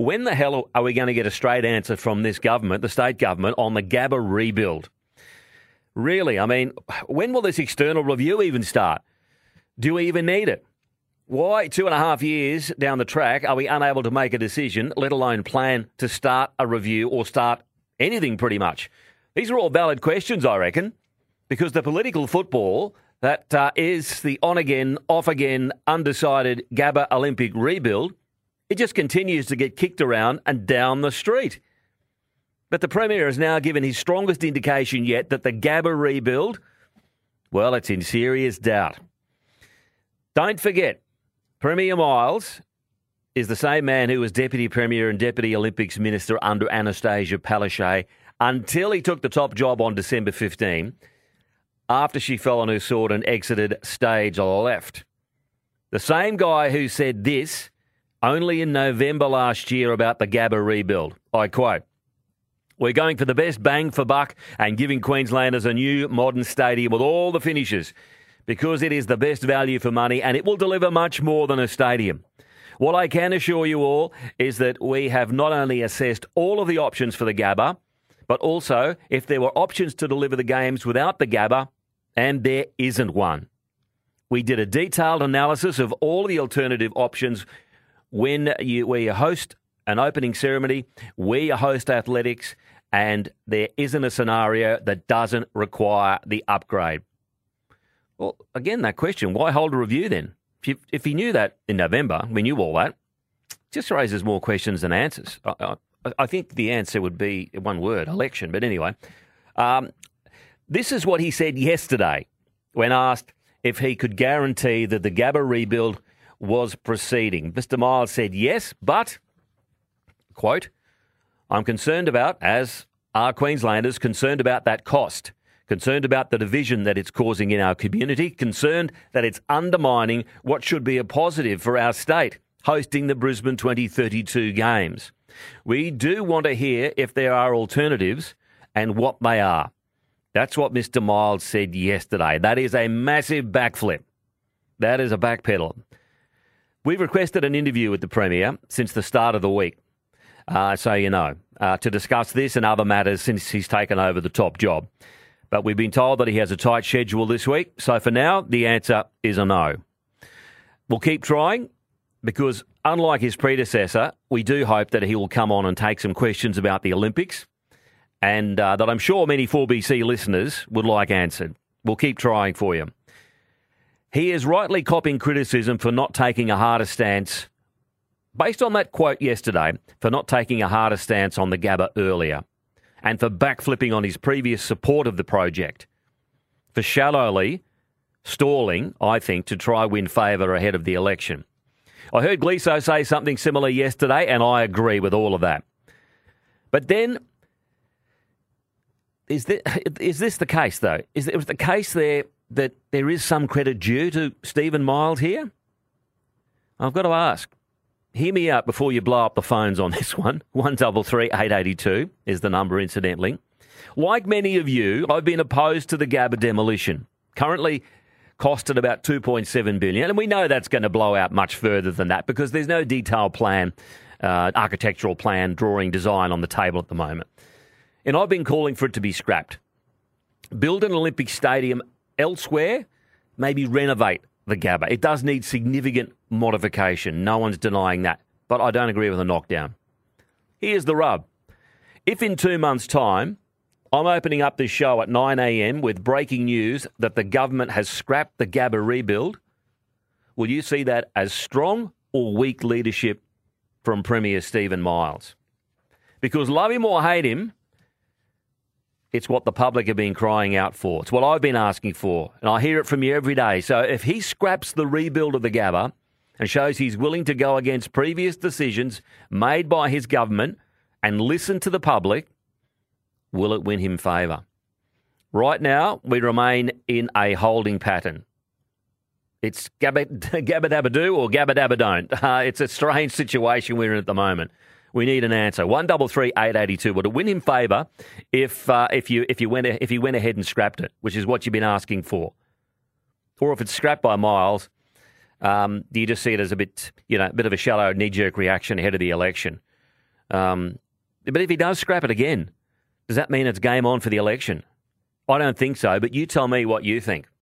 When the hell are we going to get a straight answer from this government, the state government, on the Gabba rebuild? Really, I mean, when will this external review even start? Do we even need it? Why, two and a half years down the track, are we unable to make a decision, let alone plan to start a review or start anything pretty much? These are all valid questions, I reckon, because the political football that uh, is the on again, off again, undecided Gabba Olympic rebuild, it just continues to get kicked around and down the street. But the Premier has now given his strongest indication yet that the Gabba rebuild, well, it's in serious doubt. Don't forget, Premier Miles is the same man who was Deputy Premier and Deputy Olympics Minister under Annastacia Palaszczuk until he took the top job on December 15 after she fell on her sword and exited stage left. The same guy who said this only in November last year about the Gabba rebuild. I quote, we're going for the best bang for buck and giving Queenslanders a new modern stadium with all the finishes because it is the best value for money and it will deliver much more than a stadium. What I can assure you all is that we have not only assessed all of the options for the Gabba, but also if there were options to deliver the games without the Gabba, and there isn't one. We did a detailed analysis of all the alternative options when you, we host an opening ceremony, we host athletics, and there isn't a scenario that doesn't require the upgrade. Well, again, that question why hold a review then? If, you, if he knew that in November, we knew all that, just raises more questions than answers. I, I, I think the answer would be one word election. But anyway, um, this is what he said yesterday when asked if he could guarantee that the Gabba rebuild was proceeding. Mr. Miles said yes, but, quote, I'm concerned about, as are Queenslanders, concerned about that cost, concerned about the division that it's causing in our community, concerned that it's undermining what should be a positive for our state, hosting the Brisbane 2032 Games. We do want to hear if there are alternatives and what they are. That's what Mr. Miles said yesterday. That is a massive backflip. That is a backpedal. We've requested an interview with the Premier since the start of the week uh, so you know, uh, to discuss this and other matters since he's taken over the top job. But we've been told that he has a tight schedule this week. So for now, the answer is a no. We'll keep trying because, unlike his predecessor, we do hope that he will come on and take some questions about the Olympics and uh, that I'm sure many 4BC listeners would like answered. We'll keep trying for you. He is rightly copping criticism for not taking a harder stance based on that quote yesterday, for not taking a harder stance on the Gabba earlier, and for backflipping on his previous support of the project, for shallowly stalling, I think, to try win favour ahead of the election. I heard Gleeso say something similar yesterday, and I agree with all of that. But then, is this, is this the case, though? Is it the case there that there is some credit due to Steven Miles here? I've got to ask hear me out before you blow up the phones on this one. One double three eight eighty two is the number, incidentally. Like many of you, I've been opposed to the Gabba demolition. Currently costed about 2.7 billion, and we know that's going to blow out much further than that because there's no detailed plan, uh, architectural plan, drawing, design on the table at the moment. And I've been calling for it to be scrapped. Build an Olympic stadium elsewhere, maybe renovate the Gabba. It does need significant modification. No one's denying that. But I don't agree with a knockdown. Here's the rub. If in two months' time, I'm opening up this show at 9 a.m. with breaking news that the government has scrapped the Gabba rebuild, will you see that as strong or weak leadership from Premier Steven Miles? Because love him or hate him, it's what the public have been crying out for. It's what I've been asking for. And I hear it from you every day. So if he scraps the rebuild of the Gabba and shows he's willing to go against previous decisions made by his government and listen to the public, will it win him favour? Right now, we remain in a holding pattern. It's gabba, gabba dabba do or gabba dabba don't. Uh, it's a strange situation we're in at the moment. We need an answer. One double three eight eighty two. Would it win him favour if uh, if you if you went if he went ahead and scrapped it, which is what you've been asking for, or if it's scrapped by Miles? Um, do you just see it as a bit you know a bit of a shallow knee jerk reaction ahead of the election? Um, but if he does scrap it again, does that mean it's game on for the election? I don't think so, but you tell me what you think.